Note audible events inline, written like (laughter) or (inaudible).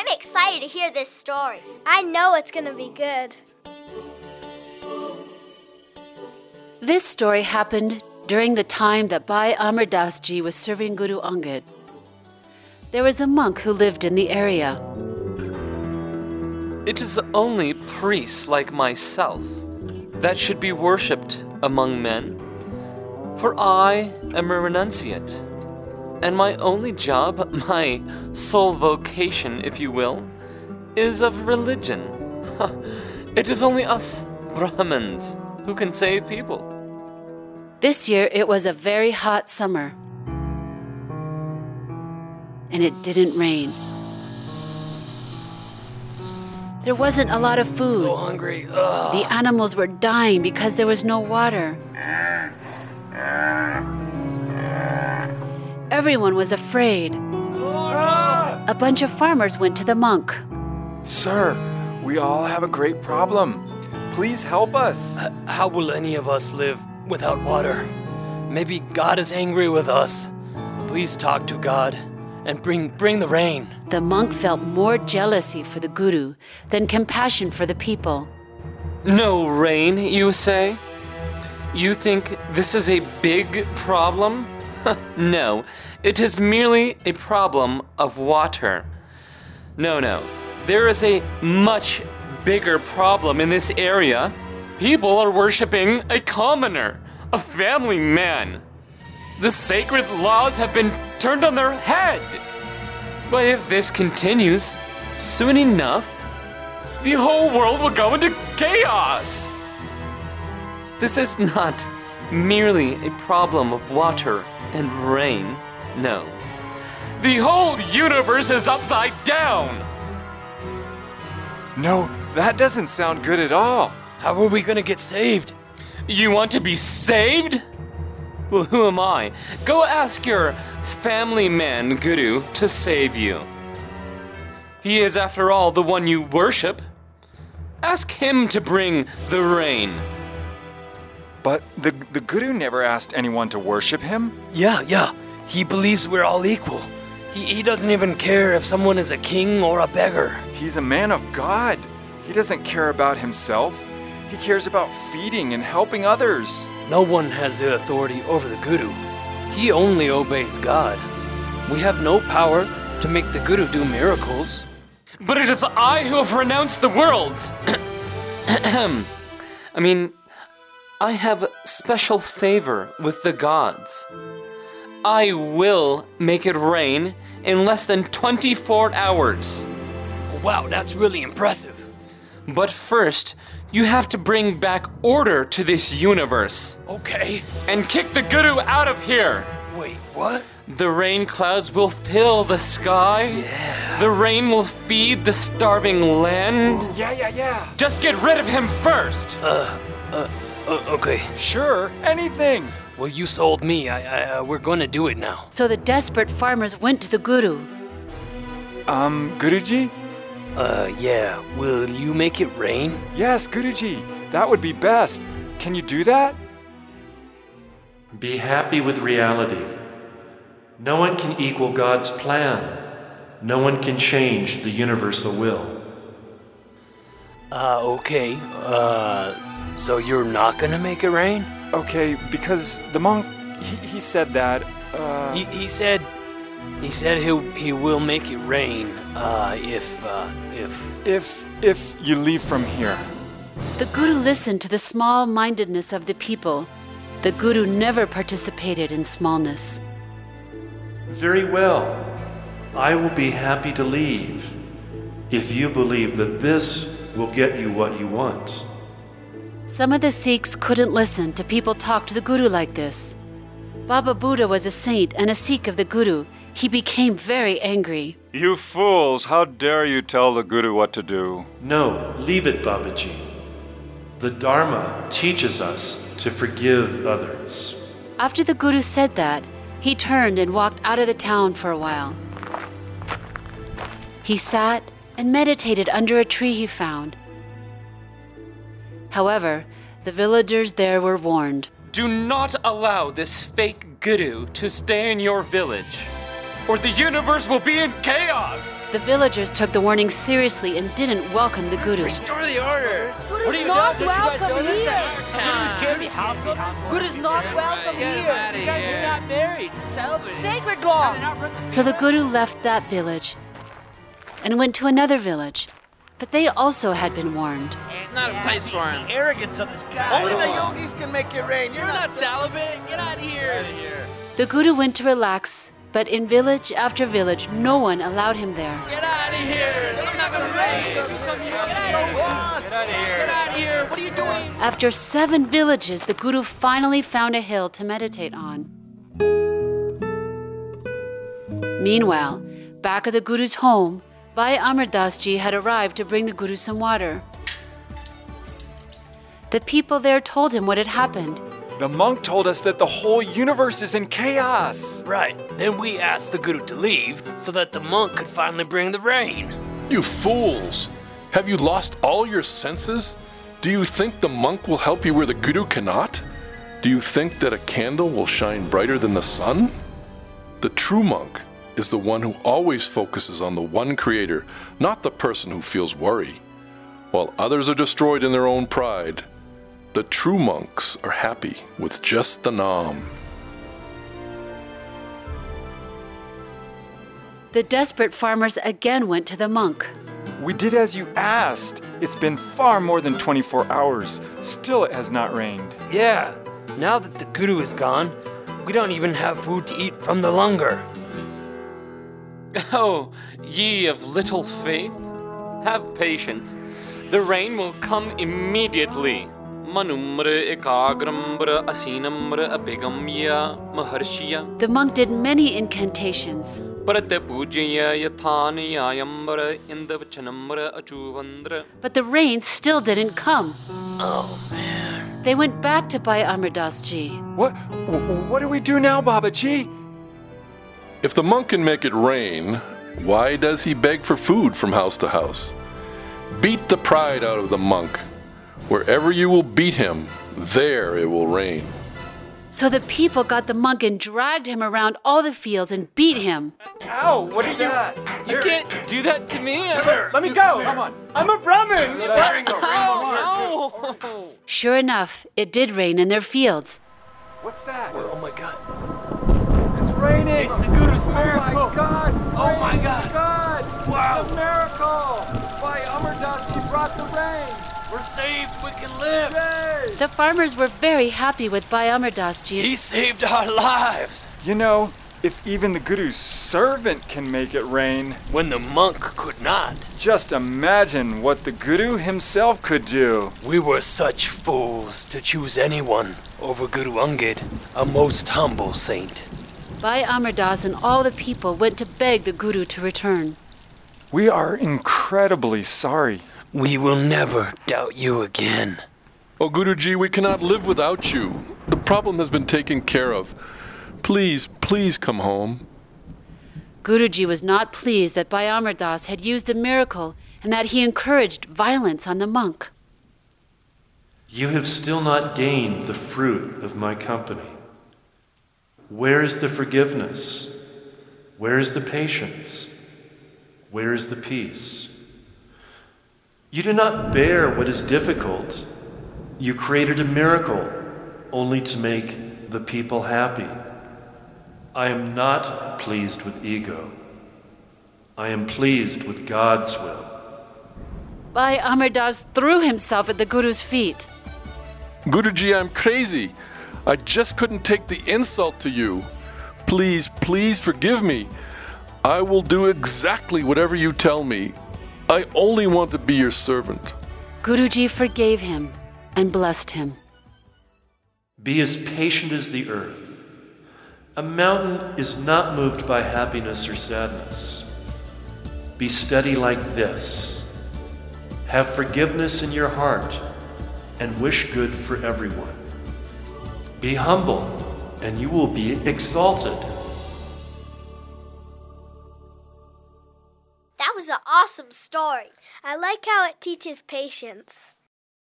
I'm excited to hear this story. I know it's gonna be good. This story happened during the time that Bhai Amar Das Ji was serving Guru Angad. There was a monk who lived in the area. It is only priests like myself that should be worshipped among men. For I am a renunciate, and my only job, (laughs) my sole vocation, if you will, is of religion. (laughs) it is only us Brahmins who can save people. This year it was a very hot summer, and it didn't rain. There wasn't a lot of food. So hungry. Ugh. The animals were dying because there was no water. Everyone was afraid. A bunch of farmers went to the monk. Sir, we all have a great problem. Please help us. H- How will any of us live without water? Maybe God is angry with us. Please talk to God and bring bring the rain. The monk felt more jealousy for the guru than compassion for the people. No rain, you say? You think this is a big problem? (laughs) no, it is merely a problem of water. No, no, there is a much bigger problem in this area. People are worshipping a commoner, a family man. The sacred laws have been turned on their head. But if this continues, soon enough, the whole world will go into chaos. This is not merely a problem of water and rain. No. The whole universe is upside down. No, that doesn't sound good at all. How are we gonna get saved? You want to be saved? Well, who am I? Go ask your family man, Guru, to save you. He is, after all, the one you worship. Ask him to bring the rain. But the, the Guru never asked anyone to worship him. Yeah, yeah. He believes we're all equal. He, he doesn't even care if someone is a king or a beggar. He's a man of God. He doesn't care about himself. He cares about feeding and helping others. No one has the authority over the Guru. He only obeys God. We have no power to make the Guru do miracles. But it is I who have renounced the world. (clears throat) I mean, I have special favor with the gods. I will make it rain in less than 24 hours. Wow, that's really impressive. But first, you have to bring back order to this universe Okay. and kick the Guru out of here. Wait, what? The rain clouds will fill the sky. Yeah. The rain will feed the starving land. Yeah, yeah, yeah. Just get rid of him first. Uh, okay. Sure, anything. Well, you sold me. I, I, uh, we're gonna do it now. So the desperate farmers went to the guru. Um, Guruji? Uh, yeah. Will you make it rain? Yes, Guruji. That would be best. Can you do that? Be happy with reality. No one can equal God's plan. No one can change the universal will. Uh, okay. Uh, so you're not gonna make it rain? Okay, because the monk, he, he said that. Uh, He, he said, he said he he will make it rain. Uh, if uh, if if if you leave from here. The guru listened to the small mindedness of the people. The guru never participated in smallness. Very well. I will be happy to leave if you believe that this will get you what you want. Some of the Sikhs couldn't listen to people talk to the Guru like this. Baba Buddha was a saint and a Sikh of the Guru. He became very angry. You fools, how dare you tell the Guru what to do? No, leave it, Babaji. The Dharma teaches us to forgive others. After the Guru said that, he turned and walked out of the town for a while. He sat and meditated under a tree he found. However, the villagers there were warned. Do not allow this fake Guru to stay in your village. or the universe will be in chaos. The villagers took the warning seriously and didn't welcome the Guru. Restore the order. Good is not welcome here. Good is not welcome here. You guys are not married. Sacred law. So the Guru left that village and went to another village. But they also had been warned. It's not a place for him. Arrogance of this guy. Only the yogis can make it rain. You're not celibate. Get out of here. The Guru went to relax, but in village after village, no one allowed him there. Get out of here. It's not gonna rain. Get out of here. Get out of here. Get out of here. What are you doing? After seven villages, the Guru finally found a hill to meditate on. Meanwhile, back at the Guru's home, Bhai Amar Das Ji had arrived to bring the Guru some water. The people there told him what had happened. The monk told us that the whole universe is in chaos. Right. Then we asked the Guru to leave so that the monk could finally bring the rain. You fools! Have you lost all your senses? Do you think the monk will help you where the Guru cannot? Do you think that a candle will shine brighter than the sun? The true monk is the one who always focuses on the one creator, not the person who feels worry. While others are destroyed in their own pride, the true monks are happy with just the Nam. The desperate farmers again went to the monk. We did as you asked. It's been far more than 24 hours. Still, it has not rained. Yeah. Now that the Guru is gone, we don't even have food to eat from the langar. Oh, ye of little faith, have patience. The rain will come immediately. Manumra ekagrambra asinamra abigamya maharshiya The monk did many incantations. prate pujya yathaniyayambra indavachanamra achuvandra. But the rain still didn't come. Oh, man. They went back to Bhai Amar Das Ji. What? What do we do now, Babaji? If the monk can make it rain, why does he beg for food from house to house? Beat the pride out of the monk. Wherever you will beat him, there it will rain. So the people got the monk and dragged him around all the fields and beat him. Ow, what are you? Doing? You can't do that to me. Let me go. Come on. I'm a Brahmin. Oh, no. Sure enough, it did rain in their fields. What's that? Oh my god. It's raining. It's the Guru's miracle. Oh my God. Oh my god. God. Wow. It's a miracle. By Amardas, he brought the rain. We're saved. We can live. Yay. The farmers were very happy with Bhai Amar Das Ji. He saved our lives. You know, if even the Guru's servant can make it rain, When the monk could not. just imagine what the Guru himself could do. We were such fools to choose anyone over Guru Angad, a most humble saint. Bhai Amar Das and all the people went to beg the Guru to return. We are incredibly sorry. We will never doubt you again. Oh, Guruji, we cannot live without you. The problem has been taken care of. Please, please come home. Guruji was not pleased that Bhai Amar Das had used a miracle and that he encouraged violence on the monk. You have still not gained the fruit of my company. Where is the forgiveness? Where is the patience? Where is the peace? You do not bear what is difficult. You created a miracle only to make the people happy. I am not pleased with ego. I am pleased with God's will. Bhai Amar Das threw himself at the Guru's feet. Guruji, I'm crazy. I just couldn't take the insult to you. Please, please forgive me. I will do exactly whatever you tell me. I only want to be your servant. Guruji forgave him and blessed him. Be as patient as the earth. A mountain is not moved by happiness or sadness. Be steady like this. Have forgiveness in your heart and wish good for everyone. Be humble and you will be exalted. Awesome story. I like how it teaches patience.